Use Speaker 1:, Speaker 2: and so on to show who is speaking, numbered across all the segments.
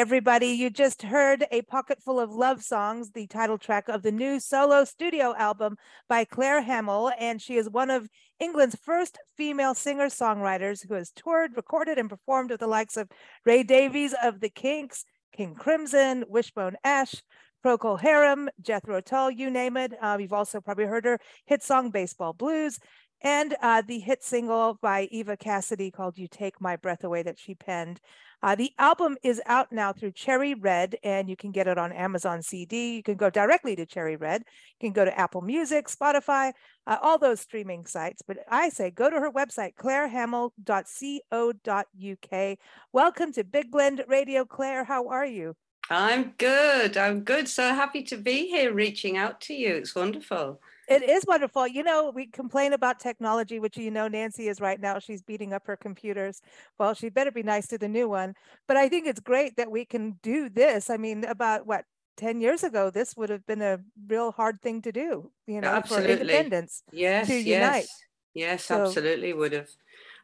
Speaker 1: everybody, you just heard A Pocket Full of Love Songs, the title track of the new solo studio album by Claire Hamill. And she is one of England's first female singer songwriters who has toured, recorded, and performed with the likes of Ray Davies of The Kinks, King Crimson, Wishbone Ash, Procol Harum, Jethro Tull, you name it. Uh, you've also probably heard her hit song Baseball Blues and uh, the hit single by Eva Cassidy called You Take My Breath Away that she penned. Uh, the album is out now through Cherry Red, and you can get it on Amazon CD. You can go directly to Cherry Red. You can go to Apple Music, Spotify, uh, all those streaming sites. But I say go to her website, clairehamill.co.uk. Welcome to Big Blend Radio. Claire, how are you?
Speaker 2: I'm good. I'm good. So happy to be here reaching out to you. It's wonderful.
Speaker 1: It is wonderful. You know, we complain about technology, which you know Nancy is right now. She's beating up her computers. Well, she better be nice to the new one. But I think it's great that we can do this. I mean, about what 10 years ago, this would have been a real hard thing to do, you know,
Speaker 2: absolutely.
Speaker 1: for independence.
Speaker 2: Yes,
Speaker 1: to
Speaker 2: yes.
Speaker 1: unite.
Speaker 2: Yes,
Speaker 1: So-
Speaker 2: absolutely would have.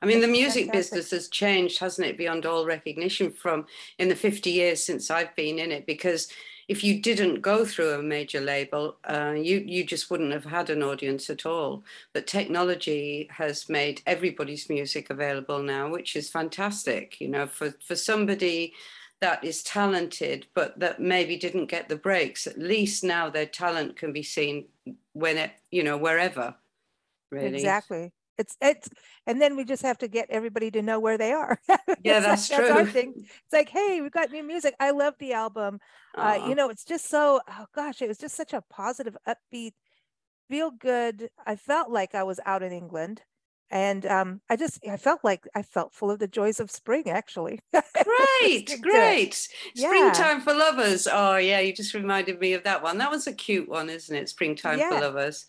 Speaker 2: I mean, the music
Speaker 1: fantastic.
Speaker 2: business has changed, hasn't it, beyond all recognition from in the 50 years since I've been in it? Because if you didn't go through a major label, uh, you you just wouldn't have had an audience at all. But technology has made everybody's music available now, which is fantastic. You know, for for somebody that is talented, but that maybe didn't get the breaks. At least now their talent can be seen when it, you know, wherever. Really.
Speaker 1: Exactly. It's it's and then we just have to get everybody to know where they are.
Speaker 2: Yeah, that's
Speaker 1: like- our
Speaker 2: true.
Speaker 1: thing. It's like, hey, we've got new music. I love the album. Uh, you know, it's just so oh gosh, it was just such a positive, upbeat, feel good. I felt like I was out in England. And um, I just I felt like I felt full of the joys of spring actually.
Speaker 2: Great,
Speaker 1: listening to it.
Speaker 2: great.
Speaker 1: Yeah.
Speaker 2: Springtime for lovers. Oh yeah, you just reminded me of that one. That was a cute one, isn't it? Springtime
Speaker 1: Yeah.
Speaker 2: for lovers.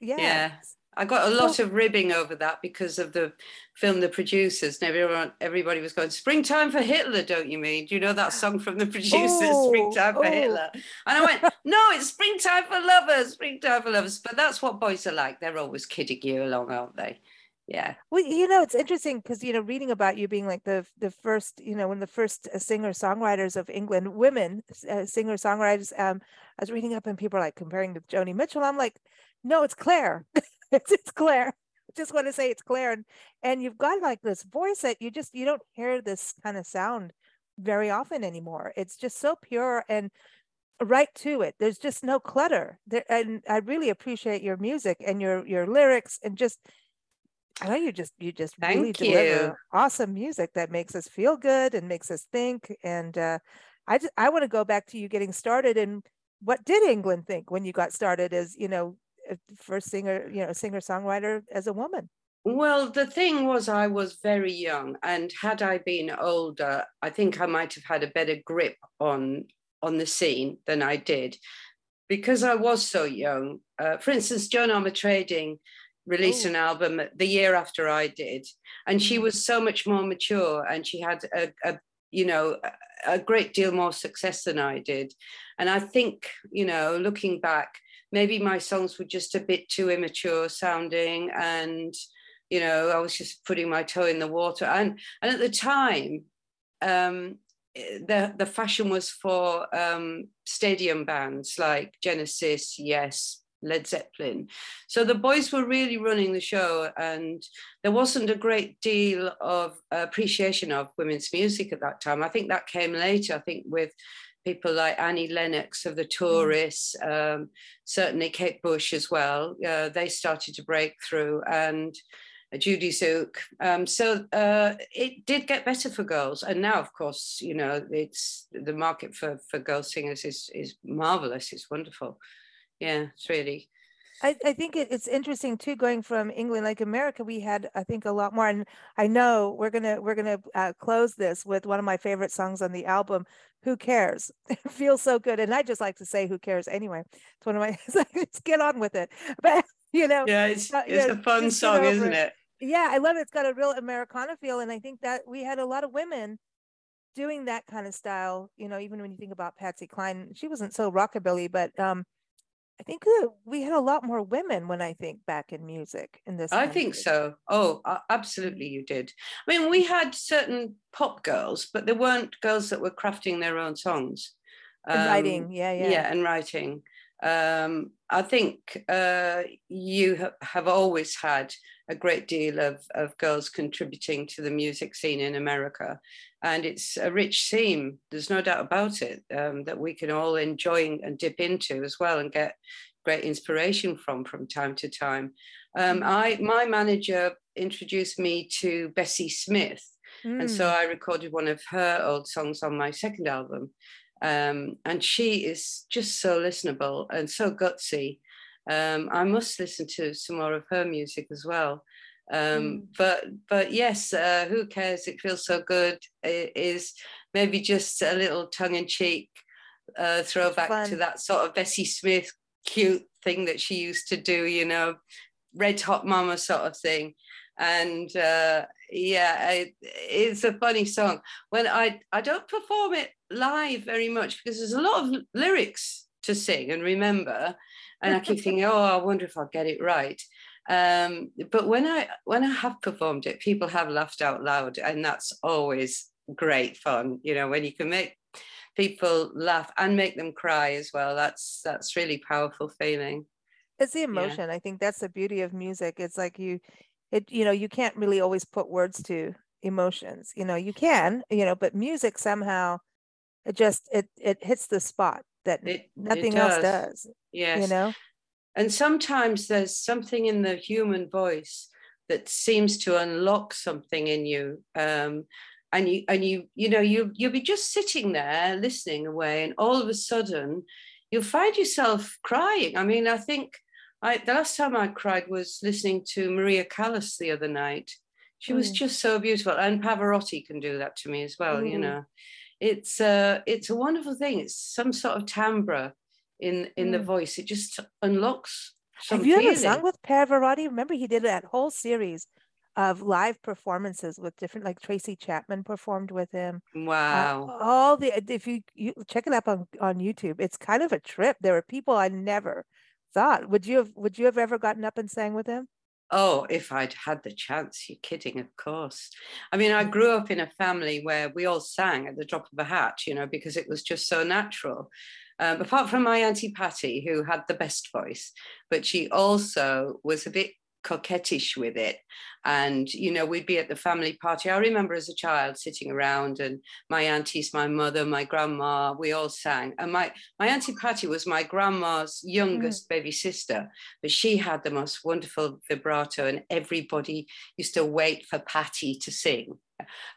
Speaker 1: Yeah.
Speaker 2: Yeah. I got a lot of ribbing over that because of the film The Producers. And everyone, everybody was going, Springtime for Hitler, don't you mean? Do you know that song from The Producers,
Speaker 1: Oh,
Speaker 2: Springtime for
Speaker 1: oh.
Speaker 2: Hitler? And I went, No, it's Springtime for Lovers, Springtime for Lovers. But that's what boys are like. They're always kidding you along, aren't they? Yeah.
Speaker 1: Well, you know, it's interesting because you know, reading about you being like the the first, you know, one of the first singer songwriters of England, women uh, singer songwriters. Um, I was reading up, and people are like comparing to Joni Mitchell. I'm like, no, it's Claire. it's, it's Claire. Just want to say it's Claire, and and you've got like this voice that you just you don't hear this kind of sound very often anymore. It's just so pure and right to it. There's just no clutter. There, and I really appreciate your music and your your lyrics and just I know you just you just really
Speaker 2: Thank
Speaker 1: deliver awesome music that makes us feel good and makes us think. And uh, I just I want to go back to you getting started and what did England think when you got started as you know a first singer you know singer songwriter as a woman?
Speaker 2: Well, the thing was, I was very young, and had I been older, I think I might have had a better grip on on the scene than I did, because I was so young. Uh, for instance, Joan Armatrading released
Speaker 1: Oh.
Speaker 2: an album the year after I did, and she
Speaker 1: Mm.
Speaker 2: was so much more mature, and she had a, a you know a great deal more success than I did, and I think you know looking back, maybe my songs were just a bit too immature sounding and you know i was just putting my toe in the water. And and at the time um the the fashion was for um stadium bands like genesis yes led zeppelin. So the boys were really running the show and there wasn't a great deal of appreciation of women's music at that time. I think that came later i think with people like Annie Lennox of the Tourists, um, certainly Kate Bush as well. Uh, they started to break through, and Judie Tzuke. Um, so uh, it did get better for girls, and now, of course, you know, it's the market for for girl singers is is marvelous. It's wonderful. Yeah, it's really.
Speaker 1: I, I think it, it's interesting too, going from England, like America, we had, I think, a lot more. And I know we're gonna we're gonna uh, close this with one of my favorite songs on the album. Who cares? It feels so good, and I just like to say, "Who cares?" Anyway, it's one of my. It's like, let's get on with it. But you know,
Speaker 2: Yeah, it's
Speaker 1: Uh,
Speaker 2: it's
Speaker 1: yeah,
Speaker 2: a fun song, isn't
Speaker 1: it.
Speaker 2: it?
Speaker 1: yeah, I love it. It's got a real Americana feel, and I think that we had a lot of women doing that kind of style. You know, even when you think about Patsy Cline, she wasn't so rockabilly, but um, I think we had a lot more women when I think back in music in this.
Speaker 2: I think so. Oh, absolutely, you did. I mean, we had certain pop girls, but there weren't girls that were crafting their own songs.
Speaker 1: And
Speaker 2: Um,
Speaker 1: writing, yeah, yeah,
Speaker 2: yeah, and writing. Um, I think uh, you ha- have always had a great deal of, of girls contributing to the music scene in America. And it's a rich theme, there's no doubt about it, um, that we can all enjoy and dip into as well and get great inspiration from from time to time. Um,
Speaker 1: Mhm.
Speaker 2: I My manager introduced me to Bessie Smith. And so
Speaker 1: Mm,
Speaker 2: I recorded one of her old songs on my second album. Um, and she is just so listenable and so gutsy. Um, I must listen to some more of her music as well. Um,
Speaker 1: Mm.
Speaker 2: But but yes, uh, who cares? It feels so good. It is maybe just a little tongue in cheek uh, throwback to that sort of Bessie Smith cute thing that she used to do, you know, red hot mama sort of thing. And uh, yeah, it, it's a funny song. When I I don't perform it live very much because there's a lot of lyrics to sing and remember, and I keep thinking, oh, I wonder if I'll get it right. Um, but when I when I have performed it, people have laughed out loud, and that's always great fun. You know, when you can make people laugh and make them cry as well. That's that's really powerful feeling.
Speaker 1: It's the emotion. Yeah. I think that's the beauty of music. It's like you, it you know you can't really always put words to emotions. You know you can you know, but music somehow it just it it hits the spot that it, nothing it does. else does.
Speaker 2: Yes.
Speaker 1: You know?
Speaker 2: And sometimes there's something in the human voice that seems to unlock something in you. Um, and you and you you know you you'll be just sitting there listening away and all of a sudden you'll find yourself crying i mean i think i the last time i cried was listening to maria callas the other night she mm. was just so beautiful and pavarotti can do that to me as well mm. you know it's a it's a wonderful thing. It's some sort of timbre in in mm. the voice. It just unlocks.
Speaker 1: Have you feeling. ever sung with Pavarotti? Remember, he did that whole series of live performances with different, like Tracy Chapman performed with him.
Speaker 2: Uh, wow!
Speaker 1: Uh, all the if you you check it up on on YouTube, it's kind of a trip. There were people I never thought. Would you have Would you have ever gotten up and sang with him?
Speaker 2: Oh, if I'd had the chance, you're kidding, of course. I mean, I grew up in a family where we all sang at the drop of a hat, you know, because it was just so natural. Um, apart from my Auntie Patty, who had the best voice, but she also was a bit coquettish with it. And, you know, we'd be at the family party. I remember as a child sitting around and my aunties, my mother, my grandma, we all sang. And my, my auntie Patty was my grandma's youngest mm. baby sister, but she had the most wonderful vibrato and everybody used to wait for Patty to sing.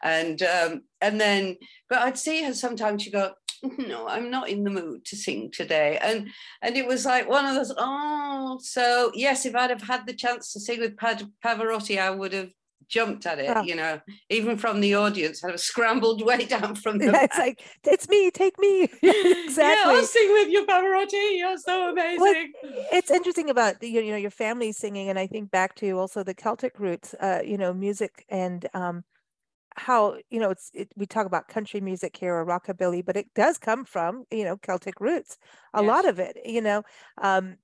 Speaker 2: And um, and then, but I'd see her sometimes. She'd go, no, I'm not in the mood to sing today. And and it was like one of those, oh, so yes, if I'd have had the chance to sing with Pavarotti, I would have jumped at it, oh. you know, even from the audience, I'd have scrambled way down from the
Speaker 1: yeah, It's like, it's me, take me. exactly. Yeah,
Speaker 2: I'll sing with you, Pavarotti. You're so amazing.
Speaker 1: Well, it's interesting about the, you know, your family singing. And I think back to also the Celtic roots, uh, you know, music and um, how you know it's it, we talk about country music here or rockabilly but it does come from you know celtic roots a yes. lot of it you know um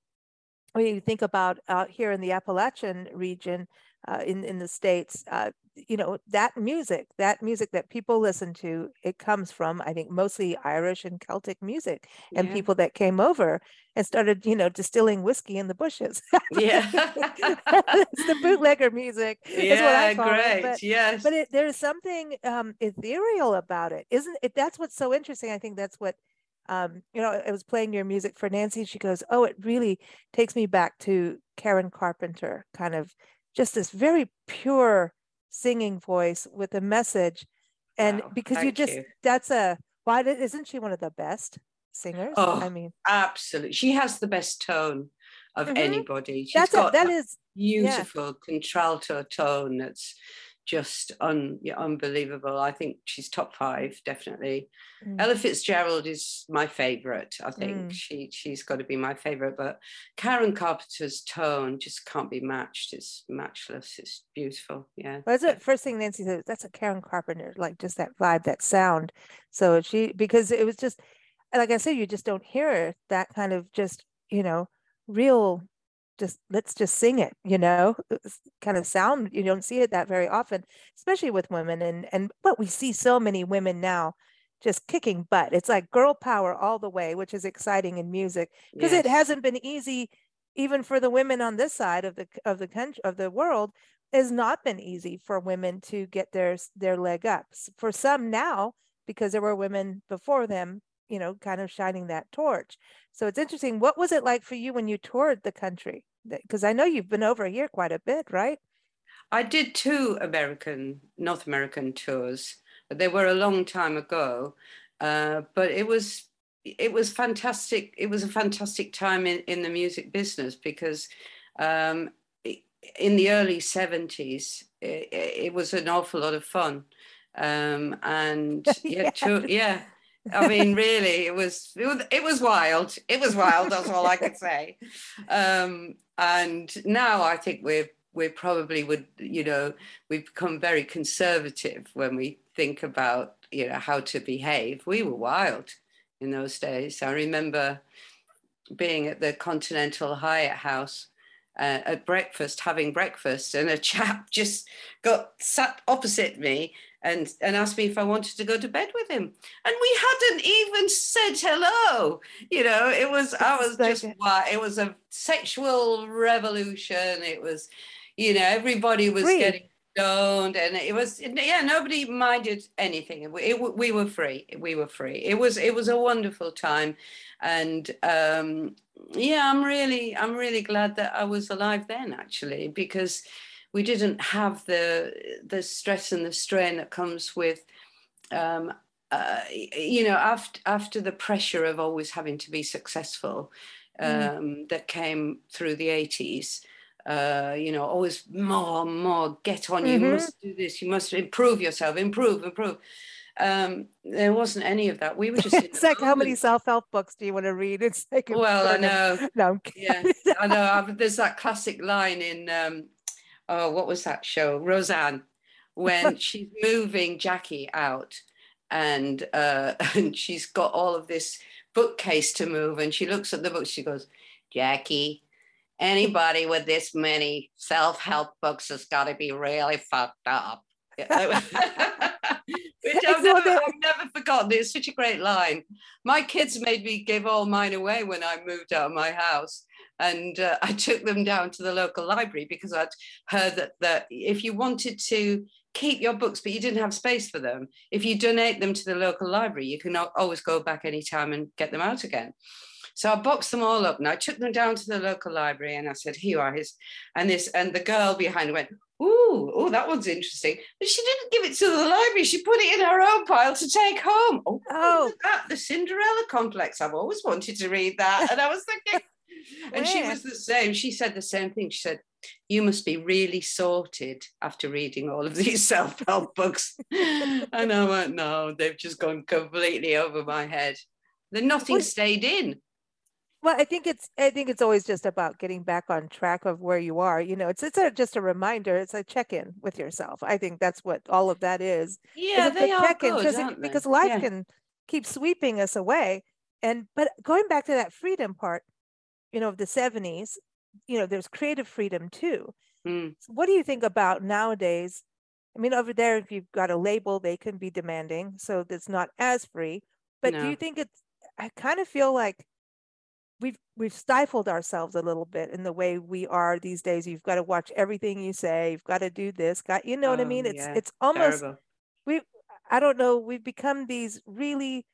Speaker 1: when you think about out here in the appalachian region uh, in in the states uh, you know that music that music that people listen to it comes from i think mostly irish and celtic music and yeah. people that came over and started you know distilling whiskey in the bushes
Speaker 2: yeah
Speaker 1: it's the bootlegger music
Speaker 2: yeah great it. But, yes
Speaker 1: but it, there's something um, ethereal about it isn't it that's what's so interesting i think that's what um, you know, I was playing your music for Nancy. She goes, "Oh, it really takes me back to Karen Carpenter, kind of just this very pure singing voice with a message and wow, because you just you. that's a why isn't she one of the best singers
Speaker 2: oh,
Speaker 1: i mean
Speaker 2: absolutely she has the best tone of mm-hmm. anybody She's
Speaker 1: that's
Speaker 2: got
Speaker 1: a, that is
Speaker 2: beautiful yeah. contralto tone that's just un, yeah, unbelievable. I think she's top five, definitely. Mm. Ella Fitzgerald is my favorite. I think mm. she she's got to be my favorite. But Karen Carpenter's tone just can't be matched. It's matchless. It's beautiful. Yeah.
Speaker 1: Well, that's the first thing Nancy said. That's a Karen Carpenter, like just that vibe, that sound. So she because it was just like I said, you just don't hear that kind of just you know real just let's just sing it you know? Kind of sound you don't see it that very often especially with women and and but we see so many women now just kicking butt. It's like girl power all the way which is exciting in music because yes. it hasn't been easy even for the women on this side of the of the country of the world has not been easy for women to get their their leg up. For some now because there were women before them you know kind of shining that torch. So it's interesting what was it like for you when you toured the country because I know you've been over here quite a bit, right?
Speaker 2: I did two American, North American tours, they were a long time ago. Uh, but it was it was fantastic. It was a fantastic time in, in the music business because um, in the early 70s, it, it, was an awful lot of fun. Um, and yeah, to, yeah, I mean, really, it was, it was it was wild. It was wild. That's all I could say. Um, and now I think we're we probably would, you know, we've become very conservative when we think about, you know, how to behave. We were wild in those days. I remember being at the Continental Hyatt House uh, at breakfast, having breakfast, and a chap just got sat opposite me and and asked me if I wanted to go to bed with him, and we hadn't even said hello. You know, it was I was just wow, it was a sexual revolution. It was, you know, everybody was free. getting stoned, and it was yeah, nobody minded anything. It, it, we were free. We were free. It was it was a wonderful time, and um, yeah, I'm really I'm really glad that I was alive then actually because we didn't have the the stress and the strain that comes with um, uh, you know after after the pressure of always having to be successful mm-hmm. um, mm. that came through the 80s uh, you know always more more get on mm-hmm. you must do this you must improve yourself improve improve um, there wasn't any of that. We were just.
Speaker 1: it's like how many self-help books do you want to read? It's like
Speaker 2: well, I know. No, yeah, I know. I've, there's that classic line in um, oh, what was that show? Roseanne, when she's moving Jackie out, and uh, and she's got all of this bookcase to move, and she looks at the book. She goes, Jackie. Anybody with this many self-help books has got to be really fucked up. Which I've never, I've never forgotten. It's such a great line. My kids made me give all mine away when I moved out of my house. And uh, I took them down to the local library because I'd heard that, that if you wanted to keep your books, but you didn't have space for them, if you donate them to the local library, you can always go back anytime and get them out again. So I boxed them all up and I took them down to the local library and I said, here are his, and this, and the girl behind went, ooh, oh, that one's interesting. But she didn't give it to the library. She put it in her own pile to take home. Oh, oh. that the Cinderella complex. I've always wanted to read that. And I was thinking, and she was the same. She said the same thing. She said, you must be really sorted after reading all of these self-help books. and I went, no, they've just gone completely over my head. Then nothing stayed in
Speaker 1: well i think it's i think it's always just about getting back on track of where you are you know it's it's a, just a reminder it's a check-in with yourself i think that's what all of that is
Speaker 2: yeah
Speaker 1: is
Speaker 2: they are good,
Speaker 1: because,
Speaker 2: it,
Speaker 1: because life yeah. can keep sweeping us away and but going back to that freedom part you know of the 70s you know there's creative freedom too mm. so what do you think about nowadays i mean over there if you've got a label they can be demanding so it's not as free but no. do you think it's i kind of feel like we've we've stifled ourselves a little bit in the way we are these days. You've got to watch everything you say. You've got to do this. Got you know oh, what I mean? It's yeah. it's almost Terrible. we. I don't know. We've become these really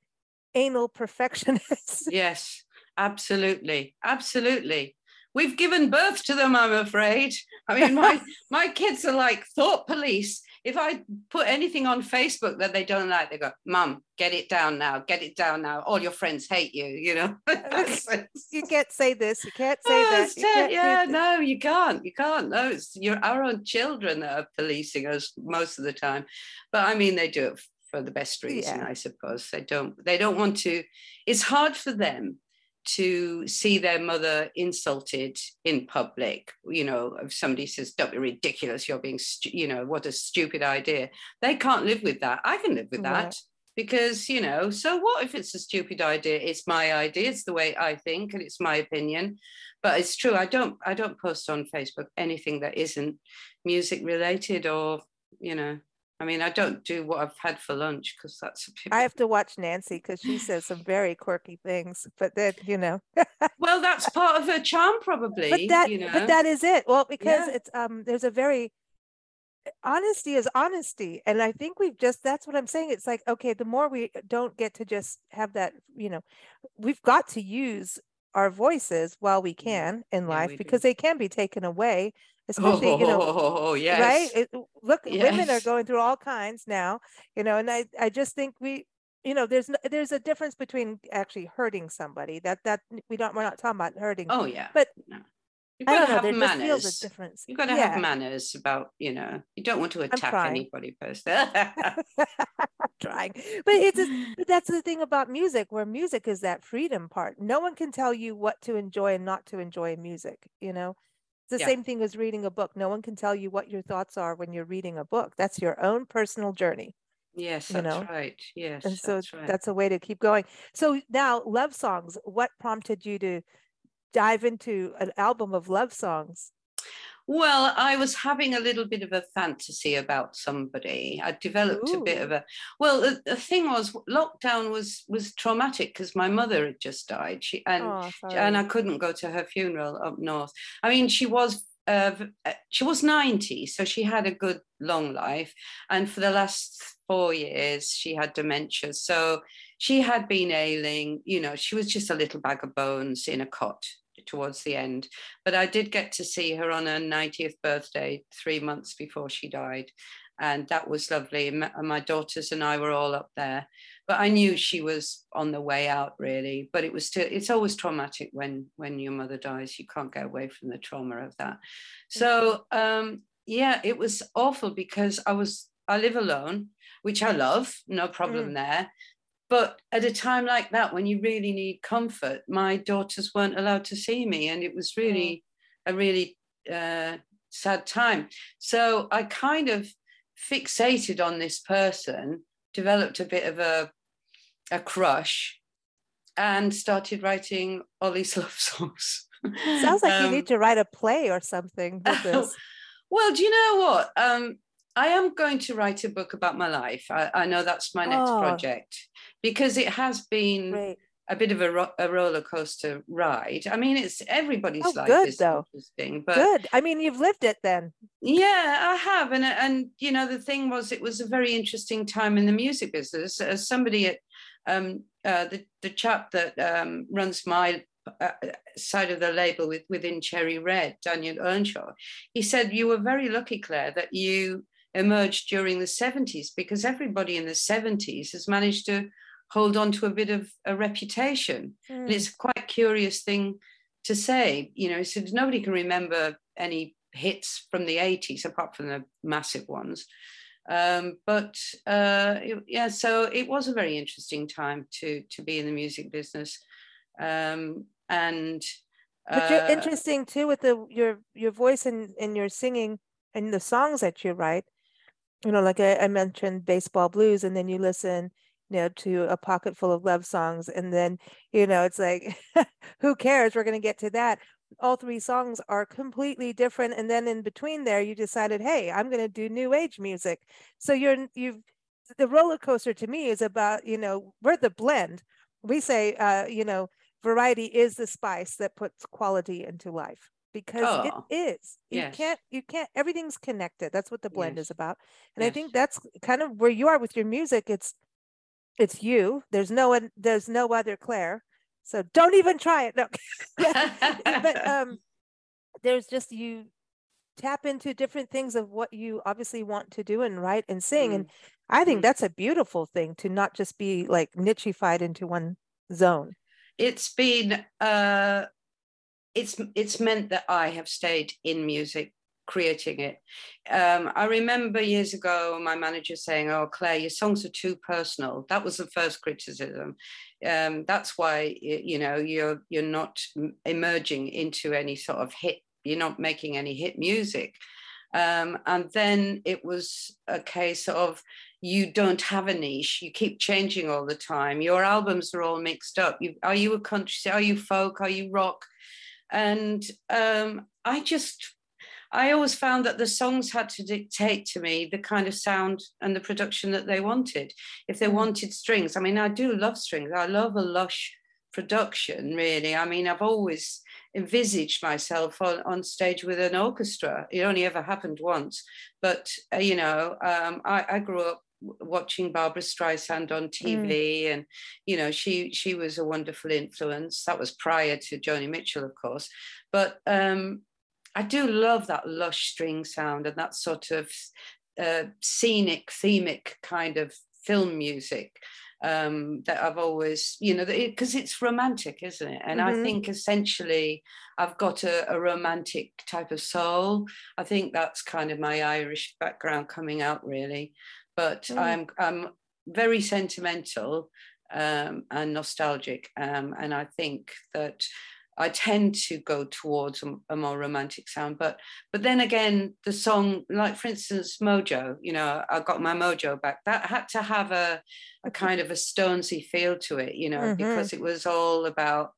Speaker 1: anal perfectionists.
Speaker 2: yes, absolutely, absolutely. We've given birth to them. I'm afraid. I mean, my my kids are like thought police if I put anything on Facebook that they don't like, they go, Mum, get it down now, get it down now. All your friends hate you, you know.
Speaker 1: Uh, you can't say this, you can't say oh,
Speaker 2: that. yeah, no, you can't. You can't. No, it's your our own children that are policing us most of the time. But I mean they do it for the best reason, yeah. I suppose. They don't they don't want to, it's hard for them to see their mother insulted in public you know if somebody says don't be ridiculous you're being you know what a stupid idea. They can't live with that. I can live with that because you know so what if it's a stupid idea? It's my idea it's the way i think and it's my opinion. But it's true i don't i don't post on facebook anything that isn't music related or you know I mean, I don't do what I've had for lunch because that's.
Speaker 1: I have to watch Nancy because she says some very quirky things, but then you know.
Speaker 2: well, that's part of her charm, probably.
Speaker 1: But that,
Speaker 2: you know?
Speaker 1: but that is it. Well, because yeah. it's um, there's a very honesty is honesty, and I think we've just that's what I'm saying. It's like okay, the more we don't get to just have that, you know, we've got to use our voices while we mm-hmm. can in yeah, life because do. they can be taken away especially oh, you know
Speaker 2: oh, yes.
Speaker 1: right it, look yes. women are going through all kinds now you know and i i just think we you know there's there's a difference between actually hurting somebody that that we don't we're not talking about hurting
Speaker 2: oh yeah
Speaker 1: but
Speaker 2: no. You've got to have know, manners. You've got to yeah. have manners about, you know, you don't want to attack anybody first.
Speaker 1: trying. But it's but that's the thing about music, where music is that freedom part. No one can tell you what to enjoy and not to enjoy music. You know, it's the
Speaker 2: Yeah.
Speaker 1: same thing as reading a book. No one can tell you what your thoughts are when you're reading a book. That's your own personal journey.
Speaker 2: Yes,
Speaker 1: You
Speaker 2: that's
Speaker 1: know?
Speaker 2: right. Yes,
Speaker 1: And so
Speaker 2: that's right.
Speaker 1: that's a way to keep going. So now, love songs. What prompted you to dive into an album of love songs?
Speaker 2: Well, I was having a little bit of a fantasy about somebody. I developed a bit of a well. The, the thing was, lockdown was was traumatic because my mother had just died. She and
Speaker 1: oh,
Speaker 2: and I couldn't go to her funeral up north. I mean, she was uh, uh, she was ninety, so she had a good long life. And for the last four years, she had dementia. So she had been ailing. You know, she was just a little bag of bones in a cot towards the end. But I did get to see her on her ninetieth birthday three months before she died. And that was lovely. And my- daughters and I were all up there but I knew she was on the way out really. But it was still it's always traumatic when when your mother dies. You can't get away from the trauma of that. So um yeah, it was awful because I was I live alone, which I love, no problem there. But at a time like that, when you really need comfort, my daughters weren't allowed to see me, and it was really a really uh, sad time. So I kind of fixated on this person, developed a bit of a a crush, and started writing all these love songs.
Speaker 1: Sounds like you
Speaker 2: Um,
Speaker 1: need to write a play or something this.
Speaker 2: well, do you know what? Um, I am going to write a book about my life. I, I know that's my next
Speaker 1: Oh.
Speaker 2: project because it has been
Speaker 1: Great.
Speaker 2: a bit of a, ro- a roller coaster ride. I mean, it's everybody's
Speaker 1: Oh,
Speaker 2: life
Speaker 1: good,
Speaker 2: is
Speaker 1: though.
Speaker 2: interesting, but
Speaker 1: Good. I mean, you've lived it then.
Speaker 2: yeah, I have, and and you know the thing was, it was a very interesting time in the music business. As somebody at um, uh, the the chap that um, runs my uh, side of the label with, within Cherry Red, Daniel Earnshaw, he said you were very lucky, Claire, that you emerged during the 70s because everybody in the 70s has managed to hold on to a bit of a reputation. And
Speaker 1: Mm.
Speaker 2: it's quite a curious thing to say, you know, since nobody can remember any hits from the 80s apart from the massive ones. Um, but uh, it- yeah, so it was a very interesting time to to be in the music business. Um, and
Speaker 1: But you're
Speaker 2: uh,
Speaker 1: interesting too with the your your voice and and your singing and the songs that you write. You know, like I, I mentioned baseball blues, and then you listen, you know, to a pocket full of love songs, and then you know, it's like, who cares? We're gonna get to that. All three songs are completely different, and then in between there, you decided, hey, I'm gonna do new age music. So you're you've the roller coaster to me is about you know we're the blend. We say, uh, you know, variety is the spice that puts quality into life because
Speaker 2: Oh,
Speaker 1: it is you
Speaker 2: yes.
Speaker 1: can't you can't everything's connected that's what the blend
Speaker 2: Yes,
Speaker 1: is about and i think that's kind of where you are with your music it's it's you. There's no one there's no other claire. So don't even try it. No. But um there's just you tap into different things of what you obviously want to do and write and sing. And i think
Speaker 2: mm.
Speaker 1: that's a beautiful thing to not just be like nicheified into one zone.
Speaker 2: It's been uh it's it's meant that i have stayed in music creating it. Um i remember years ago my manager saying oh claire your songs are too personal. That was the first criticism. Um that's why you know you're you're not emerging into any sort of hit you're not making any hit music. Um, and then it was a case of you don't have a niche you keep changing all the time your albums are all mixed up you are you a country are you folk are you rock? And um, i just i always found that the songs had to dictate to me the kind of sound and the production that they wanted. If they
Speaker 1: Mm.
Speaker 2: wanted strings i mean i do love strings. I love a lush production really. I mean i've always envisaged myself on, on stage with an orchestra. It only ever happened once. But uh, you know um, I, I grew up watching Barbra Streisand on TV, and you know she she was a wonderful influence. That was prior to Joni Mitchell, of course, but um, I do love that lush string sound and that sort of uh, scenic, themic kind of film music um, that I've always, you know, because it's romantic, isn't it? And I
Speaker 1: Mhm.
Speaker 2: think essentially I've got a, a romantic type of soul. I think that's kind of my Irish background coming out, really. But
Speaker 1: Mm.
Speaker 2: I'm I'm very sentimental um, and nostalgic. Um, and I think that I tend to go towards a, a, more romantic sound. But but then again, the song, like for instance, Mojo, you know, I got my mojo back. That had to have a, a kind of a Stonesy feel to it, you know, mm-hmm. because it was all about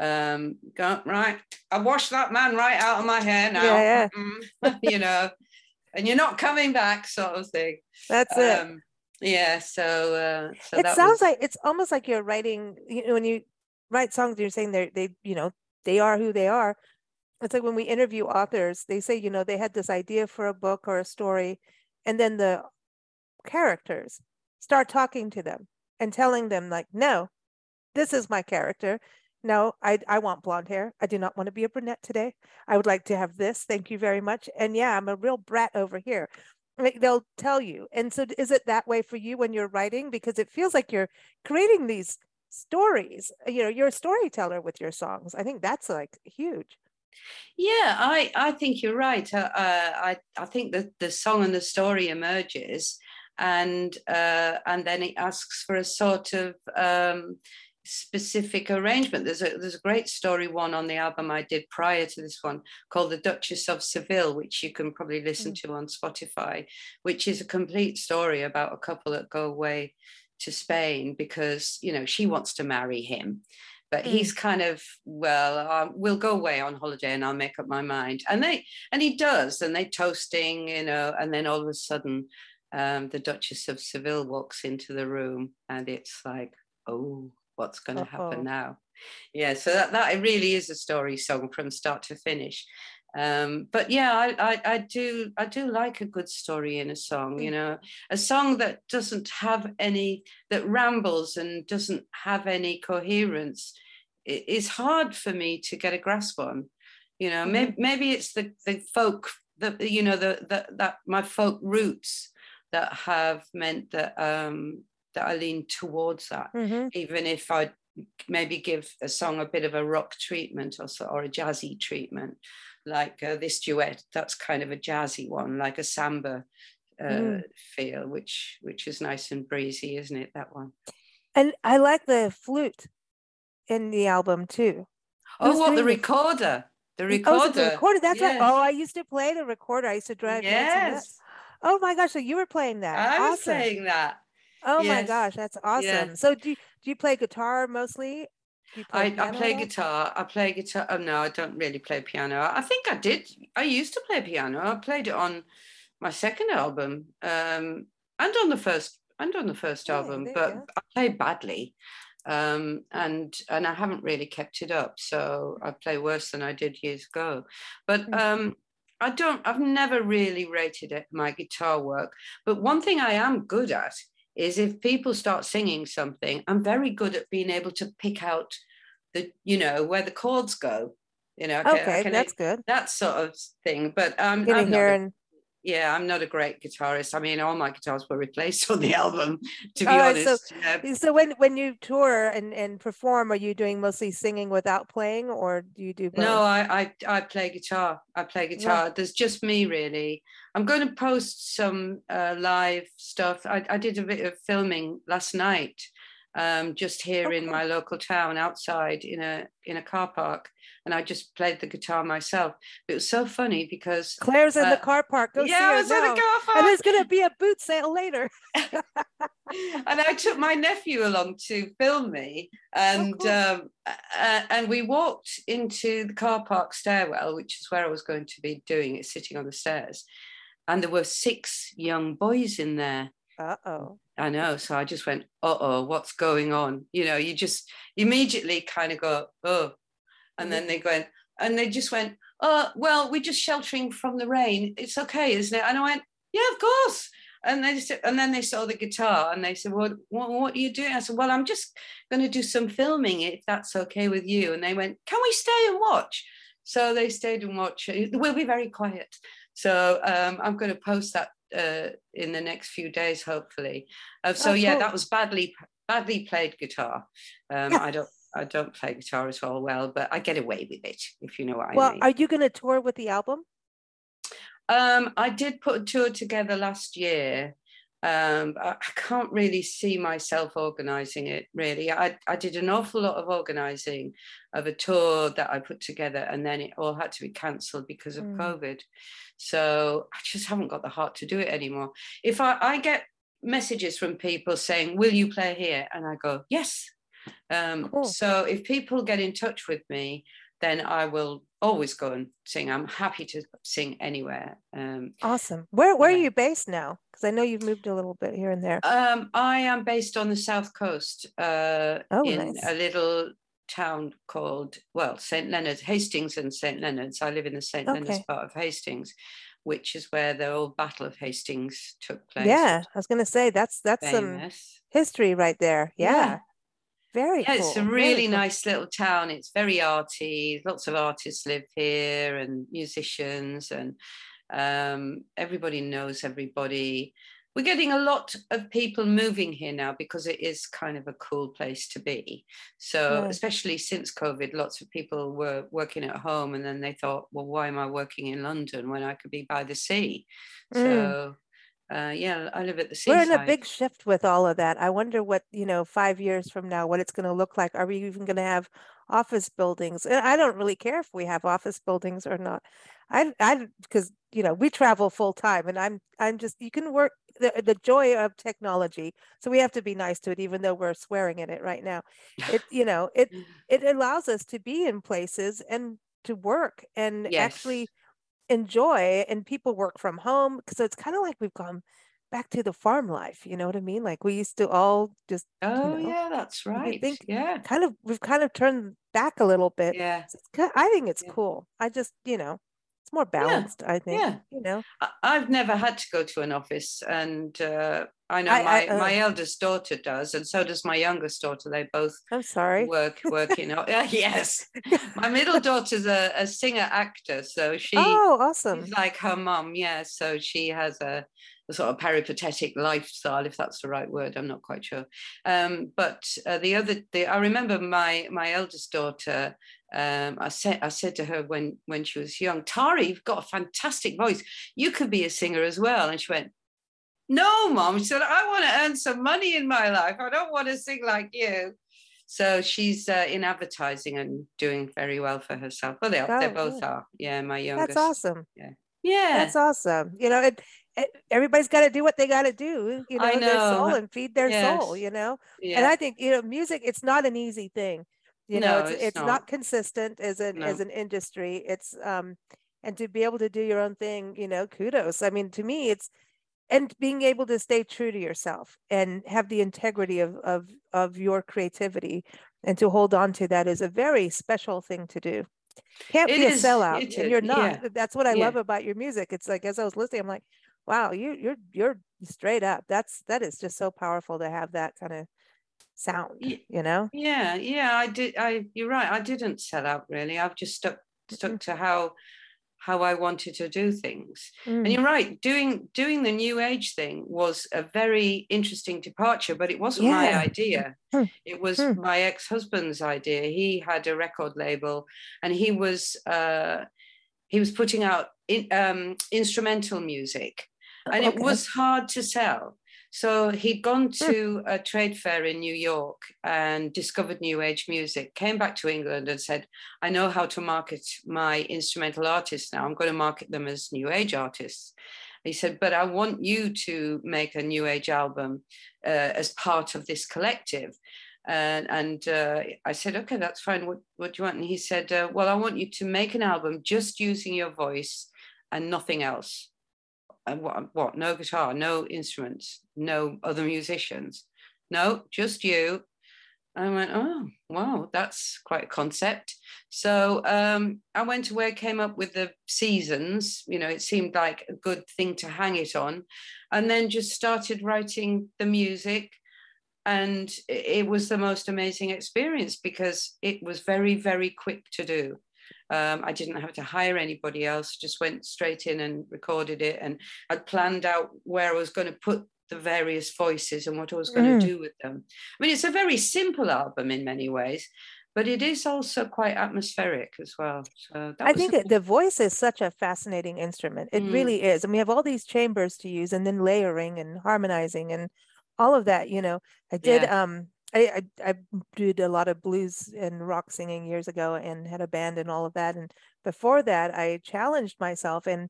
Speaker 2: um go, right i washed that man right out of my hair now yeah, yeah. you know and you're not coming back sort of thing
Speaker 1: that's um,
Speaker 2: it yeah so uh so
Speaker 1: it sounds was... like it's almost like you're writing you know when you write songs you're saying they're they you know they are who they are. It's like when we interview authors they say you know they had this idea for a book or a story and then the characters start talking to them and telling them like no this is my character. No i i want blonde hair. I do not want to be a brunette today. I would like to have this. Thank you very much. And yeah i'm a real brat over here. Like they'll tell you. And so is it that way for you when you're writing? Because it feels like you're creating these stories you know you're a storyteller with your songs i think that's like huge
Speaker 2: yeah i i think you're right uh, uh, i i think that the song and the story emerges and uh, and then it asks for a sort of um, specific arrangement. There's a there's a great story one on the album I did prior to this one called The Duchess of Seville, which you can probably listen mm. to on Spotify, which is a complete story about a couple that go away to Spain because you know she wants to marry him. But mm. he's kind of well. Uh, we'll go away on holiday, and I'll make up my mind. And they and he does, and they toasting, you know. And then all of a sudden, um, the Duchess of Seville walks into the room, and it's like, oh, what's going to happen now yeah so that, that really is a story song from start to finish um, but yeah I, I, I do i do like a good story in a song you mm. know a song that doesn't have any that rambles and doesn't have any coherence it is hard for me to get a grasp on you know mm-hmm. maybe, maybe it's the the folk the you know the, the that my folk roots that have meant that um that I lean towards that, mm-hmm. even if I maybe give a song a bit of a rock treatment or, or a jazzy treatment, like uh, this duet. That's kind of a jazzy one, like a samba uh, mm. feel, which which is nice and breezy, isn't it? That one.
Speaker 1: And I like the flute in the album too.
Speaker 2: Oh, what the recorder? The recorder. Oh,
Speaker 1: the recorder. That's yes. right. Oh, I used to play the recorder. I used to drive.
Speaker 2: Yes.
Speaker 1: Oh my gosh! So you were playing that?
Speaker 2: I awesome. was playing that.
Speaker 1: Oh yes. my gosh, that's awesome. Yeah. So do you, do you play guitar mostly?
Speaker 2: I, I play guitar. I play guitar. Oh no, I don't really play piano. I think I did. I used to play piano. I played it on my second album um, and on the first and on the first yeah, album, but I played badly. Um, and and I haven't really kept it up. So I play worse than I did years ago. But mm. um, I don't. I've never really rated it my guitar work. But one thing I am good at is if people start singing something, I'm very good at being able to pick out the, you know, where the chords go. You know,
Speaker 1: okay, that's good.
Speaker 2: That sort of thing. But um, I'm not a, yeah, I'm not a great guitarist. I mean, all my guitars were replaced on the album, to be honest.
Speaker 1: So, yeah. so when when you tour and, and perform, are you doing mostly singing without playing, or do you do both?
Speaker 2: No, I I, I play guitar. I play guitar. There's just me really. I'm going to post some uh, live stuff. I, I did a bit of filming last night, um, just here okay. in my local town, outside in a in a car park, and I just played the guitar myself. It was so funny because
Speaker 1: Claire's in uh, the car park. Go
Speaker 2: yeah, I was
Speaker 1: in
Speaker 2: the car park,
Speaker 1: and there's going to be a boot sale later.
Speaker 2: and I took my nephew along to film me, and oh, cool. um, uh, and we walked into the car park stairwell, which is where I was going to be doing it, sitting on the stairs and there were six young boys in there.
Speaker 1: Uh oh.
Speaker 2: I know. So I just went, uh oh, what's going on? You know, you just immediately kind of go, oh. And then they went, and they just went, oh, well, we're just sheltering from the rain. It's okay, isn't it? And I went, yeah, of course. And they said, and then they saw the guitar and they said, well, what, what are you doing? I said, well, I'm just going to do some filming if that's okay with you. And they went, can we stay and watch? So they stayed and watched. We'll be very quiet. So um, I'm going to post that uh, in the next few days, hopefully. Uh, so oh, yeah, that was badly badly played guitar. Um, I don't I don't play guitar at all well, but I get away with it if you know what
Speaker 1: well,
Speaker 2: I mean.
Speaker 1: Well, are you going to tour with the album?
Speaker 2: Um, I did put a tour together last year. Um, I, I can't really see myself organizing it really. I, I did an awful lot of organizing of a tour that I put together and then it all had to be cancelled because of
Speaker 1: Mm.
Speaker 2: COVID. So I just haven't got the heart to do it anymore. If I, I get messages from people saying, Will you play here? And I go, Yes. Um,
Speaker 1: Cool.
Speaker 2: So if people get in touch with me, then I will always go and sing. I'm happy to sing anywhere. Um,
Speaker 1: Awesome. Where where are you based now? Because I know you've moved a little bit here and there.
Speaker 2: um, I am based on the south coast uh,
Speaker 1: Oh,
Speaker 2: in
Speaker 1: nice.
Speaker 2: a little town called, well, St. Leonard's, Hastings and St. Leonard's. I live in the St. Leonard's part of Hastings, which is where the old Battle of Hastings took place.
Speaker 1: Yeah, I was gonna say that's that's some history right there. Yeah. Very
Speaker 2: Yeah, it's a
Speaker 1: cool.
Speaker 2: really
Speaker 1: cool.
Speaker 2: nice little town. It's very arty. Lots of artists live here and musicians, and um, everybody knows everybody. We're getting a lot of people moving here now because it is kind of a cool place to be. So,
Speaker 1: Yeah.
Speaker 2: especially since COVID, lots of people were working at home and then they thought, well, why am I working in London when I could be by the sea?
Speaker 1: Mm.
Speaker 2: So, uh, yeah, I live at the seaside.
Speaker 1: We're in a big shift with all of that. I wonder what, you know, five years from now, what it's going to look like. Are we even going to have office buildings? And I don't really care if we have office buildings or not. I, I, because, you know, we travel full time and I'm, I'm just, you can work the, the joy of technology. So we have to be nice to it, even though we're swearing at it right now. It, you know, it, it allows us to be in places and to work and actually
Speaker 2: Yes.
Speaker 1: Enjoy and people work from home so it's kind of like we've gone back to the farm life you know what i mean like we used to all just
Speaker 2: Oh,
Speaker 1: know,
Speaker 2: yeah, that's
Speaker 1: you
Speaker 2: right.
Speaker 1: think-
Speaker 2: yeah.
Speaker 1: kind of we've kind of turned back a little bit
Speaker 2: Yeah.
Speaker 1: So i think it's
Speaker 2: Yeah.
Speaker 1: cool i just you know it's more balanced i think
Speaker 2: yeah.
Speaker 1: you know
Speaker 2: I- I've never had to go to an office, and uh, I know
Speaker 1: I-
Speaker 2: my,
Speaker 1: I, uh,
Speaker 2: my eldest daughter does, and so does my youngest daughter. They both
Speaker 1: i'm sorry
Speaker 2: work work in. o- yes, my middle daughter's a, a singer actor, so she
Speaker 1: oh awesome
Speaker 2: she's like her mum. Yeah, so she has a, a sort of peripatetic lifestyle, if that's the right word. I'm not quite sure. Um, but uh, the other, the, I remember my my eldest daughter. Um, I said I said to her when when she was young, Tari, you've got a fantastic voice. You could be a singer as well. And she went, No, mom. She said, I want to earn some money in my life. I don't want to sing like you. So she's uh, in advertising and doing very well for herself. Well, they, are, they
Speaker 1: Oh,
Speaker 2: both
Speaker 1: good.
Speaker 2: are. Yeah, my youngest.
Speaker 1: that's awesome
Speaker 2: Yeah. Yeah.
Speaker 1: That's awesome you know it, it everybody's got to do what they got to do you know,
Speaker 2: I
Speaker 1: their soul and feed their soul you know
Speaker 2: yeah.
Speaker 1: and i think you know music it's not an easy thing you know it's
Speaker 2: it's
Speaker 1: it's not.
Speaker 2: not.
Speaker 1: consistent as an as an industry it's um and to be able to do your own thing you know kudos i mean to me it's and being able to stay true to yourself and have the integrity of of of your creativity and to hold on to that is a very special thing to do can't
Speaker 2: It
Speaker 1: be a
Speaker 2: is,
Speaker 1: sellout and you're not
Speaker 2: yeah,
Speaker 1: that's what i
Speaker 2: yeah.
Speaker 1: love about your music it's like as i was listening i'm like wow you you're you're straight up that's that is just so powerful to have that kind of sound you know
Speaker 2: Yeah, yeah, I did. I you're right. I didn't sell out really. I've just stuck stuck to how how I wanted to do things.
Speaker 1: Mm.
Speaker 2: And you're right. Doing doing the new age thing was a very interesting departure, but it wasn't my idea.
Speaker 1: Hmm.
Speaker 2: It was
Speaker 1: Hmm.
Speaker 2: my ex husband's idea. He had a record label, and he was uh, he was putting out in, um, instrumental music, and it was hard to sell. So he'd gone to a trade fair in New York and discovered New Age music, came back to England and said, I know how to market my instrumental artists now. I'm going to market them as New Age artists. He said, but I want you to make a New Age album uh, as part of this collective. And, and uh, I said, okay, that's fine. What, what do you want? And he said, uh, well, I want you to make an album just using your voice and nothing else what, what no guitar no instruments no other musicians. No just you. I went oh wow that's quite a concept. So um, i went away came up with the seasons you know it seemed like a good thing to hang it on and then just started writing the music and it was the most amazing experience because it was very very quick to do um, I didn't have to hire anybody else, just went straight in and recorded it. And I'd planned out where I was going to put the various voices and what I was going
Speaker 1: Mm.
Speaker 2: to do with them. I mean, it's a very simple album in many ways, but it is also quite atmospheric as well. So
Speaker 1: I think the voice is such a fascinating instrument. It mm. really is. And we have all these chambers to use and then layering and harmonizing and all of that, you know. I did yeah. um I, I, I did a lot of blues and rock singing years ago and had a band and all of that. And before that, I challenged myself and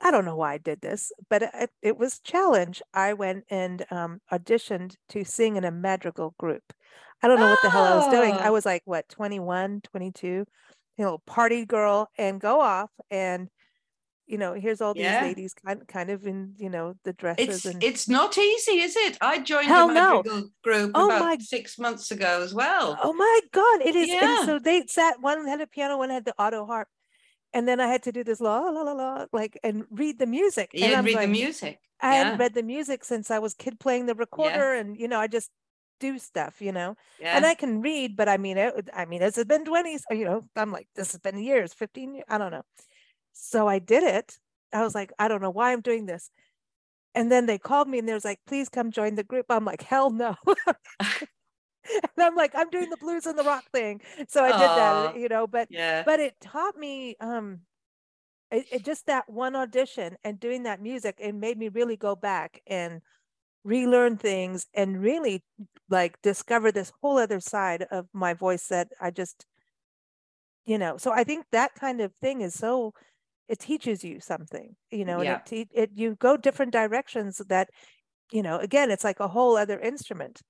Speaker 1: I don't know why I did this, but it, it was challenge. I went and um, auditioned to sing in a madrigal group. I don't know what the hell I was doing. I oh. was like, what, 21, 22, you know, party girl and go off and you know, here's all these yeah. ladies kind kind of in, you know, the dresses
Speaker 2: it's,
Speaker 1: and
Speaker 2: it's not easy, is it? I joined Hell a madrigal no. group oh about my... six months ago as well.
Speaker 1: Oh my god, it is yeah. and so they sat one had a piano, one had the auto harp. And then I had to do this la la la la like and read the music.
Speaker 2: Yeah,
Speaker 1: read
Speaker 2: the music.
Speaker 1: I hadn't read the music since I was kid playing the recorder and you know, I just do stuff, you know. Yeah. And I can read, but I mean, it, I mean, it's been 20s, you know, I'm like, this has been years, 15 years, I don't know. So I did it. I was like, I don't know why I'm doing this. And then they called me and they was like, please come join the group. I'm like, hell no. and I'm like, I'm doing the blues and the rock thing. So I did that, you know, but yeah. but it taught me um it, it just that one audition and doing that music, it made me really go back and relearn things and really like discover this whole other side of my voice that I just, you know, so I think that kind of thing is so it teaches you something, you know, yeah. and it, it you go different directions that, you know, again, it's like a whole other instrument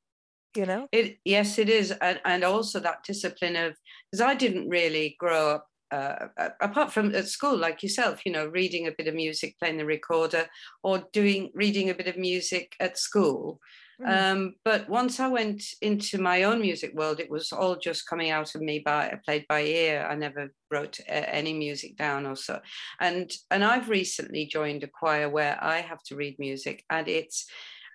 Speaker 1: you know
Speaker 2: it yes it is and, and also that discipline of because i didn't really grow up uh, apart from at school, like yourself, you know, reading a bit of music, playing the recorder, or doing reading a bit of music at school. Mm. Um, but once I went into my own music world, it was all just coming out of me by played by ear. I never wrote any music down or so. And and I've recently joined a choir where I have to read music, and it's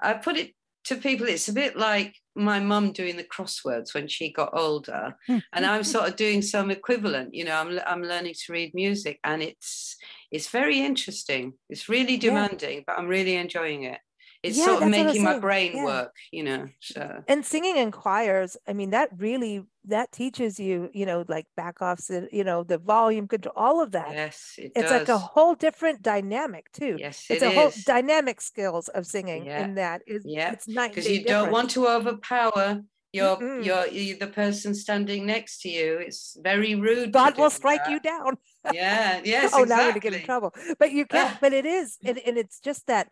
Speaker 2: I put it to people, it's a bit like my mum doing the crosswords when she got older, and I'm sort of doing some equivalent. You know, I'm I'm learning to read music, and it's it's very interesting. It's really demanding, yeah. but I'm really enjoying it it's yeah, sort of making my brain yeah. work you know so
Speaker 1: and singing in choirs i mean that really that teaches you you know like back offs you know the volume control all of that
Speaker 2: yes it
Speaker 1: it's
Speaker 2: does.
Speaker 1: like a whole different dynamic too
Speaker 2: yes
Speaker 1: it's
Speaker 2: it
Speaker 1: a
Speaker 2: is.
Speaker 1: whole dynamic skills of singing yeah. in that is
Speaker 2: yeah
Speaker 1: it's not
Speaker 2: because you
Speaker 1: different.
Speaker 2: don't want to overpower you're, mm you're you're the person standing next to you. It's very rude.
Speaker 1: God will strike that. you down.
Speaker 2: yeah. Yes.
Speaker 1: oh,
Speaker 2: exactly.
Speaker 1: now I'm gonna get in trouble. But you can't. but it is, and, and it's just that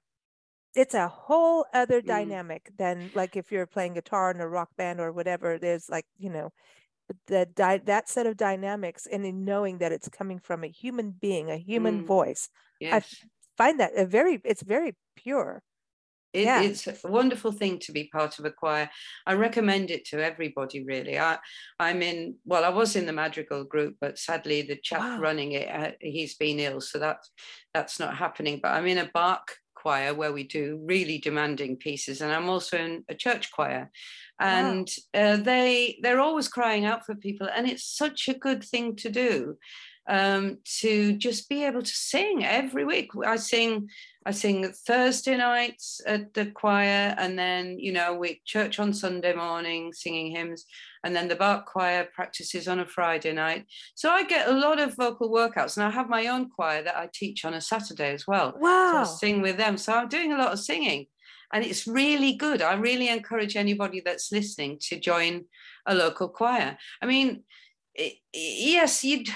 Speaker 1: it's a whole other mm. dynamic than like if you're playing guitar in a rock band or whatever there's like you know that di- that set of dynamics and in knowing that it's coming from a human being a human mm. voice yes. i find that a very it's very pure
Speaker 2: it, yeah. it's a wonderful thing to be part of a choir. I recommend it to everybody, really. I, I'm in, well, I was in the Madrigal group, but sadly the chap wow. running it, uh, he's been ill, so that's that's not happening. But I'm in a Bach choir where we do really demanding pieces, and I'm also in a church choir, and wow. uh, they they're always crying out for people, and it's such a good thing to do um, to just be able to sing every week. I sing I sing Thursday nights at the choir, and then you know we church on Sunday morning singing hymns, and then the Bach choir practices on a Friday night. So I get a lot of vocal workouts, and I have my own choir that I teach on a Saturday as well.
Speaker 1: Wow!
Speaker 2: So I sing with them, so I'm doing a lot of singing, and it's really good. I really encourage anybody that's listening to join a local choir. I mean. Yes, you'd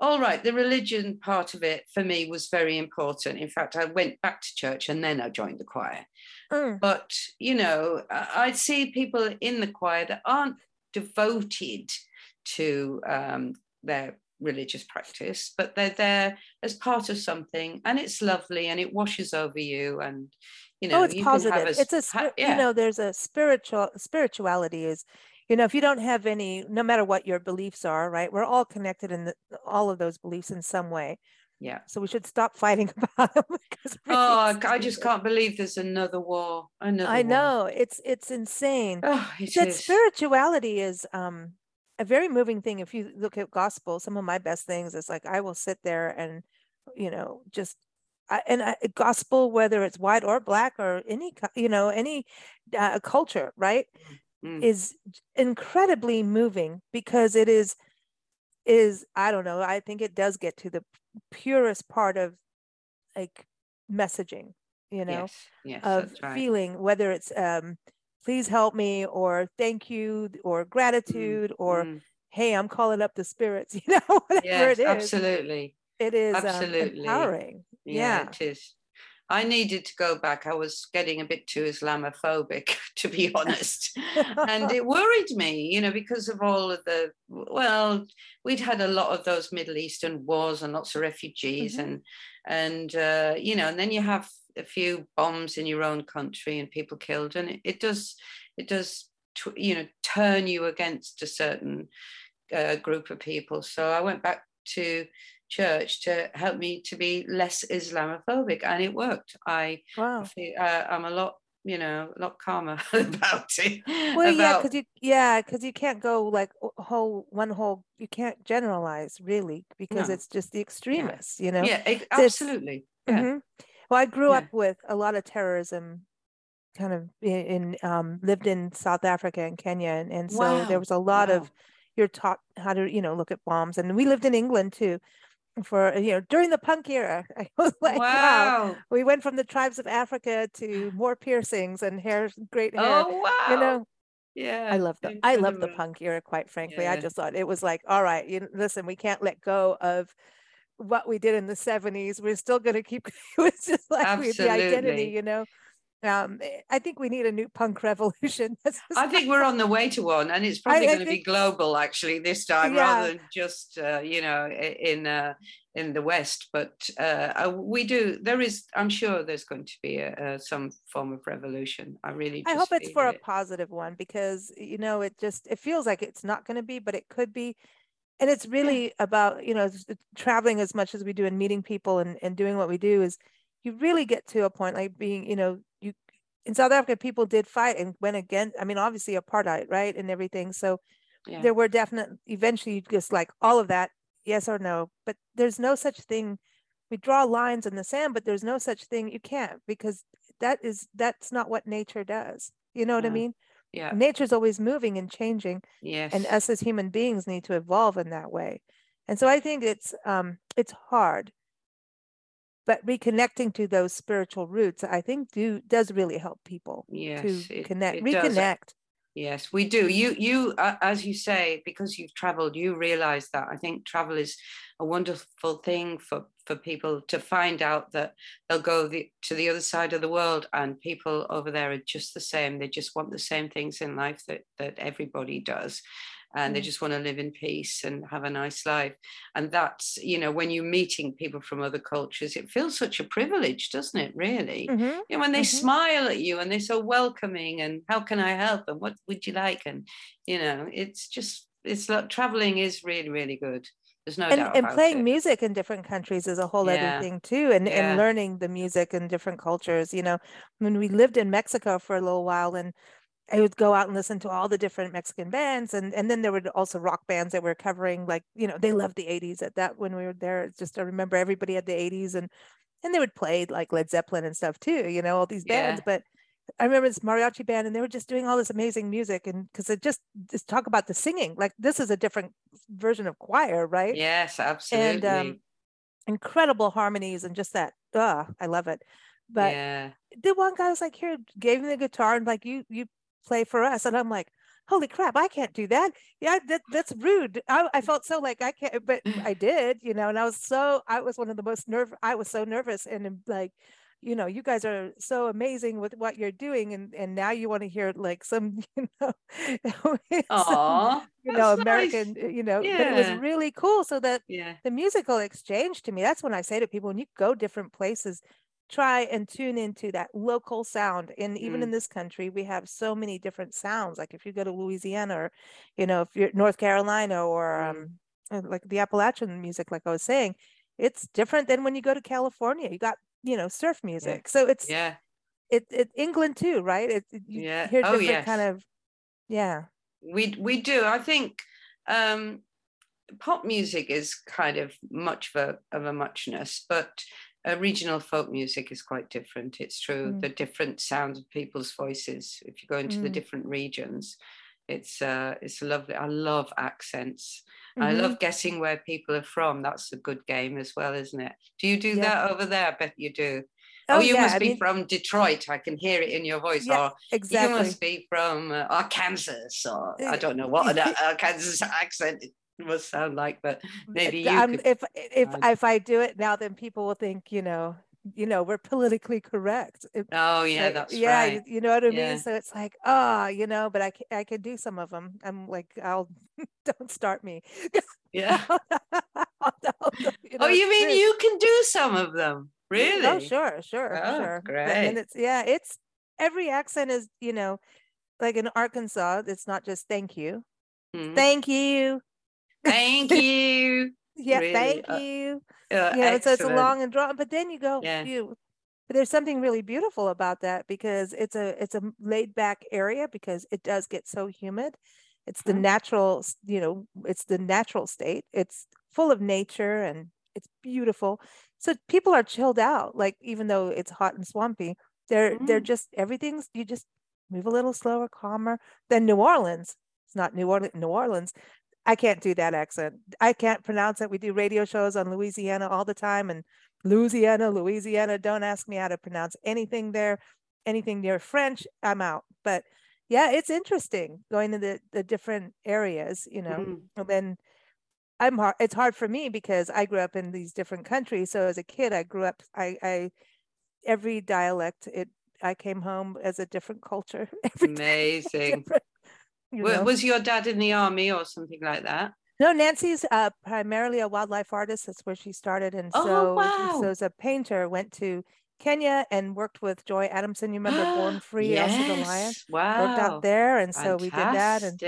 Speaker 2: all right, the religion part of it for me was very important. In fact, I went back to church and then I joined the choir. Mm. But, you know, I see people in the choir that aren't devoted to um, their religious practice, but they're there as part of something and it's lovely and it washes over you and you know
Speaker 1: oh, it's positive. A, it's a yeah. you know there's a spiritual spirituality is you know if you don't have any no matter what your beliefs are right we're all connected in the, all of those beliefs in some way.
Speaker 2: Yeah.
Speaker 1: So we should stop fighting about them
Speaker 2: oh i just can't believe there's another war another
Speaker 1: i
Speaker 2: war.
Speaker 1: know it's it's insane.
Speaker 2: Oh, it
Speaker 1: that
Speaker 2: is.
Speaker 1: spirituality is um a very moving thing. If you look at gospel some of my best things is like i will sit there and you know just I, and I, gospel whether it's white or black or any you know any uh, culture right mm. is incredibly moving because it is is I don't know, I think it does get to the purest part of like messaging, you know,
Speaker 2: yes, yes,
Speaker 1: of
Speaker 2: right.
Speaker 1: feeling whether it's um please help me or thank you or gratitude mm, or mm. hey, I'm calling up the spirits, you know, whatever
Speaker 2: yes,
Speaker 1: it is.
Speaker 2: Absolutely.
Speaker 1: It is absolutely um, empowering.
Speaker 2: Yeah, yeah, it is. I needed to go back. I was getting a bit too Islamophobic, to be honest. and it worried me, you know, because of all of the, well, we'd had a lot of those Middle Eastern wars and lots of refugees mm-hmm. and, and uh, you know, and then you have a few bombs in your own country and people killed. And it, it does, it does, you know, turn you against a certain uh, group of people. So I went back to church to help me to be less Islamophobic, and it worked. I,
Speaker 1: wow.
Speaker 2: uh, I'm a lot, you know, a lot calmer about it.
Speaker 1: Well, about... yeah, because you, yeah, because you can't go like whole one whole. You can't generalize really because no. it's just the extremists,
Speaker 2: yeah.
Speaker 1: you know.
Speaker 2: Yeah, it, absolutely. Yeah. Mm-hmm.
Speaker 1: Well, I grew yeah. up with a lot of terrorism kind of in, in um, lived in South Africa and Kenya and, and so wow. there was a lot wow. of you're taught how to you know look at bombs and we lived in England too for you know during the punk era. I was like, wow. wow. We went from the tribes of Africa to more piercings and hair, great hair.
Speaker 2: Oh wow!
Speaker 1: You know,
Speaker 2: yeah.
Speaker 1: I love the I love the punk era. Quite frankly, yeah. I just thought it was like, all right, you listen, we can't let go of what we did in the 70s we're still going to keep it was just like the identity you know um, I think we need a new punk revolution.
Speaker 2: I think we're on the way to one, and it's probably going to be global actually this time, yeah. rather than just uh, you know in uh, in the West. But uh, we do. There is. I'm sure there's going to be a, a, some form of revolution. I really.
Speaker 1: I hope it's for it. a positive one because you know it just it feels like it's not going to be, but it could be. And it's really yeah. about you know traveling as much as we do and meeting people and, and doing what we do is you really get to a point like being you know in South Africa, people did fight and went against, I mean, obviously apartheid, right? And everything. So yeah. there were definite, eventually, just like all of that, yes or no. But there's no such thing. We draw lines in the sand, but there's no such thing. You can't because that is, that's not what nature does. You know what
Speaker 2: yeah.
Speaker 1: I mean?
Speaker 2: Yeah.
Speaker 1: Nature's always moving and changing.
Speaker 2: Yes.
Speaker 1: And us as human beings need to evolve in that way. And so I think it's, um, it's hard but reconnecting to those spiritual roots i think do does really help people
Speaker 2: yes,
Speaker 1: to it, connect it reconnect. Does.
Speaker 2: yes we do. You you uh, as you say because you've traveled you realize that. I think travel is a wonderful thing for for people to find out that they'll go the, to the other side of the world and people over there are just the same. They just want the same things in life that that everybody does and they mm. just want to live in peace and have a nice life. And that's, you know, when you're meeting people from other cultures, it feels such a privilege, doesn't it, really?
Speaker 1: Mm-hmm.
Speaker 2: You know, when they mm-hmm. smile at you and they're so welcoming and how can I help and what would you like? And, you know, it's just, it's like traveling is really, really good. There's no
Speaker 1: and,
Speaker 2: doubt.
Speaker 1: And playing
Speaker 2: it.
Speaker 1: music in different countries is a whole yeah. other thing too. And, yeah. and learning the music in different cultures. You know, when we lived in Mexico for a little while and I would go out and listen to all the different Mexican bands, and and then there were also rock bands that were covering like you know they loved the '80s at that when we were there. It's just I remember everybody had the '80s, and and they would play like Led Zeppelin and stuff too, you know, all these bands. Yeah. But I remember this mariachi band, and they were just doing all this amazing music, and because it just just talk about the singing, like this is a different version of choir, right?
Speaker 2: Yes, absolutely.
Speaker 1: And um, incredible harmonies and just that. Uh, I love it. But
Speaker 2: yeah.
Speaker 1: the one guy was like, "Here, gave me the guitar and like you you play for us. And I'm like, holy crap, I can't do that. Yeah, that, that's rude. I, I felt so like I can't, but mm. I did, you know, and I was so, I was one of the most nerve, I was so nervous and like, you know, you guys are so amazing with what you're doing. And, and now you want to hear like some, you know,
Speaker 2: some, uh,
Speaker 1: you know, American, nice. you know, yeah. but it was really cool. So that
Speaker 2: yeah.
Speaker 1: the musical exchange to me, that's when I say to people, when you go different places, try and tune into that local sound and even mm. in this country we have so many different sounds like if you go to louisiana or you know if you're north carolina or mm. um, uh, like the appalachian music like i was saying it's different than when you go to california you got you know surf music
Speaker 2: yeah.
Speaker 1: so it's
Speaker 2: yeah
Speaker 1: it, it england too right it, you
Speaker 2: yeah
Speaker 1: hear
Speaker 2: oh,
Speaker 1: different
Speaker 2: yes.
Speaker 1: kind of yeah
Speaker 2: we we do i think um pop music is kind of much of a, of a muchness but uh, regional folk music is quite different. It's true.
Speaker 1: Mm.
Speaker 2: The different sounds of people's voices. If you go into the
Speaker 1: Mm.
Speaker 2: different regions, it's uh, it's lovely. I love accents. I
Speaker 1: Mhm.
Speaker 2: love guessing where people are from. That's a good game as well, isn't it? Do you do
Speaker 1: Yeah.
Speaker 2: that over there? I bet you do.
Speaker 1: Oh,
Speaker 2: Oh, you
Speaker 1: yeah,
Speaker 2: must
Speaker 1: I
Speaker 2: be
Speaker 1: mean-
Speaker 2: from Detroit. I can hear it in your voice.
Speaker 1: Yeah,
Speaker 2: Or
Speaker 1: Exactly.
Speaker 2: you must be from uh, Arkansas, or I
Speaker 1: Uh,
Speaker 2: don't know what an Arkansas accent must sound like, but maybe you
Speaker 1: Um,
Speaker 2: could.
Speaker 1: if if
Speaker 2: uh,
Speaker 1: if I do it now, then people will think you know you know we're politically correct.
Speaker 2: Oh, yeah,
Speaker 1: like,
Speaker 2: that's
Speaker 1: yeah, you,
Speaker 2: right.
Speaker 1: you know what I
Speaker 2: Yeah.
Speaker 1: mean. So it's like, ah, you know, but I can, I can do some of them. I'm like, I'll don't start me.
Speaker 2: Yeah.
Speaker 1: you
Speaker 2: Oh, you mean
Speaker 1: true.
Speaker 2: you can do some of them? Really?
Speaker 1: Oh, sure, sure,
Speaker 2: Oh,
Speaker 1: sure.
Speaker 2: Great.
Speaker 1: then it's yeah, it's every accent is you know, like in Arkansas, it's not just thank you,
Speaker 2: Mhm.
Speaker 1: thank you,
Speaker 2: Thank you.
Speaker 1: yeah,
Speaker 2: Really?
Speaker 1: thank
Speaker 2: Uh,
Speaker 1: you.
Speaker 2: Uh,
Speaker 1: know, so it's a long and drawn, but then you go,
Speaker 2: Yeah.
Speaker 1: you. But there's something really beautiful about that because it's a it's a laid back area because it does get so humid. It's the
Speaker 2: Mhm.
Speaker 1: natural, you know, it's the natural state. It's full of nature and it's beautiful. So people are chilled out, like even though it's hot and swampy, they're they're
Speaker 2: Mm.
Speaker 1: just everything's you just move a little slower, calmer than New Orleans. It's not New Orleans, New Orleans. I can't do that accent. I can't pronounce it. We do radio shows on Louisiana all the time and Louisiana, Louisiana. Don't ask me how to pronounce anything there, anything near French. I'm out. But yeah, it's interesting going to the, the different areas, you know.
Speaker 2: Mhm.
Speaker 1: And then I'm hard it's hard for me because I grew up in these different countries. So as a kid, I grew up I I every dialect it I came home as a different culture.
Speaker 2: Amazing.
Speaker 1: different,
Speaker 2: Was your dad in the army or something like that?
Speaker 1: No, Nancy's uh, primarily a wildlife artist. That's where she started, and
Speaker 2: Oh,
Speaker 1: so
Speaker 2: wow.
Speaker 1: so as a painter, went to Kenya and worked with Joy Adamson. You remember Born Free, Elsa the Lion?
Speaker 2: Yes. Wow.
Speaker 1: Worked out there, and so we did that. And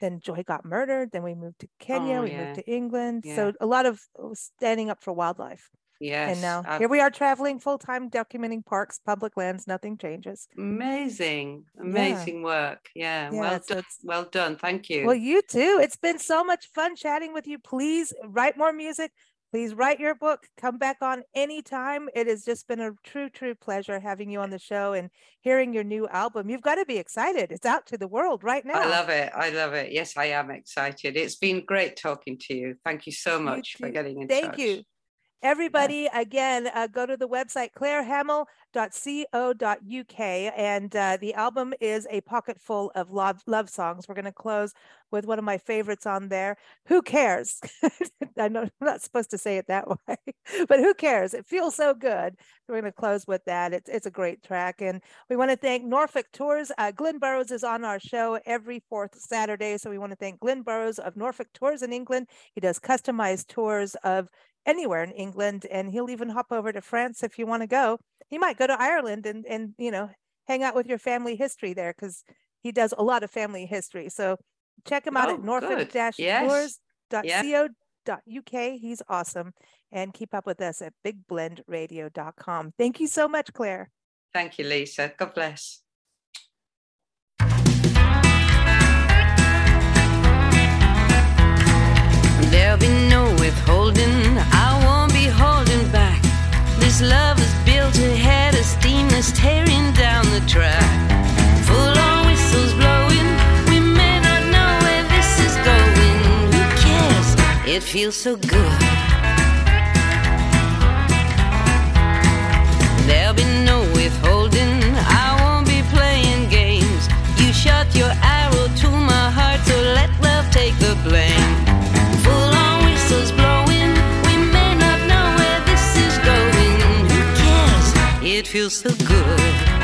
Speaker 1: then Joy got murdered. Then we moved to Kenya.
Speaker 2: Oh,
Speaker 1: we
Speaker 2: yeah.
Speaker 1: moved to England.
Speaker 2: Yeah.
Speaker 1: So a lot of uh, standing up for wildlife.
Speaker 2: Yes.
Speaker 1: and now
Speaker 2: I've-
Speaker 1: here we are traveling full time, documenting parks, public lands. Nothing changes.
Speaker 2: Amazing. Amazing work. Yeah.
Speaker 1: Yeah,
Speaker 2: well done. Well done. Thank you.
Speaker 1: Well, you too. It's been so much fun chatting with you. Please write more music. Please write your book. Come back on anytime. It has just been a true, true pleasure having you on the show and hearing your new album. You've got to be excited. It's out to the world right now.
Speaker 2: I love it. I love it. Yes, I am excited. It's been great talking to you. Thank you so much for getting in
Speaker 1: Thank
Speaker 2: touch.
Speaker 1: you. Everybody, again, uh, go to the website clairehamill.co.uk, and uh, the album is a pocket full of love love songs. We're going to close with one of my favorites on there. Who cares? I know I'm not supposed to say it that way, but who cares? It feels so good. We're going to close with that. It's it's a great track, and we want to thank Norfolk Tours. Uh, Glenn Burrows is on our show every fourth Saturday, so we want to thank Glenn Burrows of Norfolk Tours in England. He does customized tours of anywhere in England, and he'll even hop over to France if you want to go. He might go to Ireland and and you know hang out with your family history there because he does a lot of family history. So check him out
Speaker 2: Oh,
Speaker 1: at norfolk
Speaker 2: good. Yes.
Speaker 1: tours.co.uk. He's awesome. And keep up with us at bigblendradio.com. Thank you so much, Claire.
Speaker 2: Thank you, Lisa. God bless.
Speaker 3: There'll be no withholding, I won't be holding back. This love is built ahead of steam that's tearing down the track. Full on whistles blowing, we may not know where this is going. Who cares? It feels so good. It feels so good.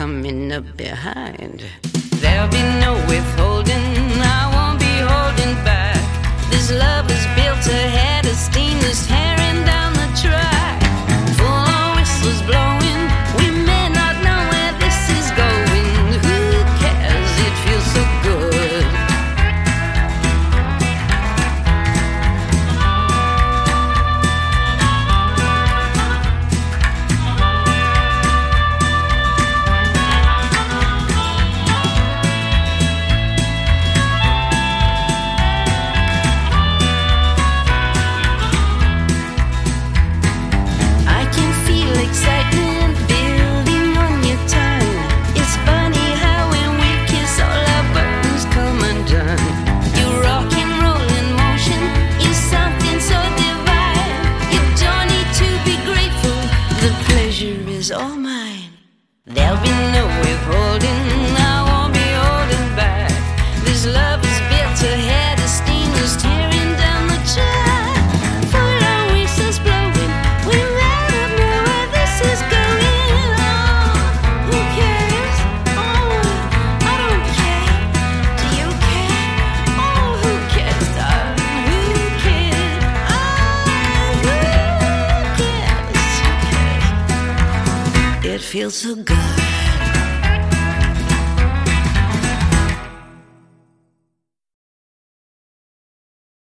Speaker 2: coming up behind. There'll be no withholding, I won't be holding back. This love is built ahead of steam that's tearing down the track.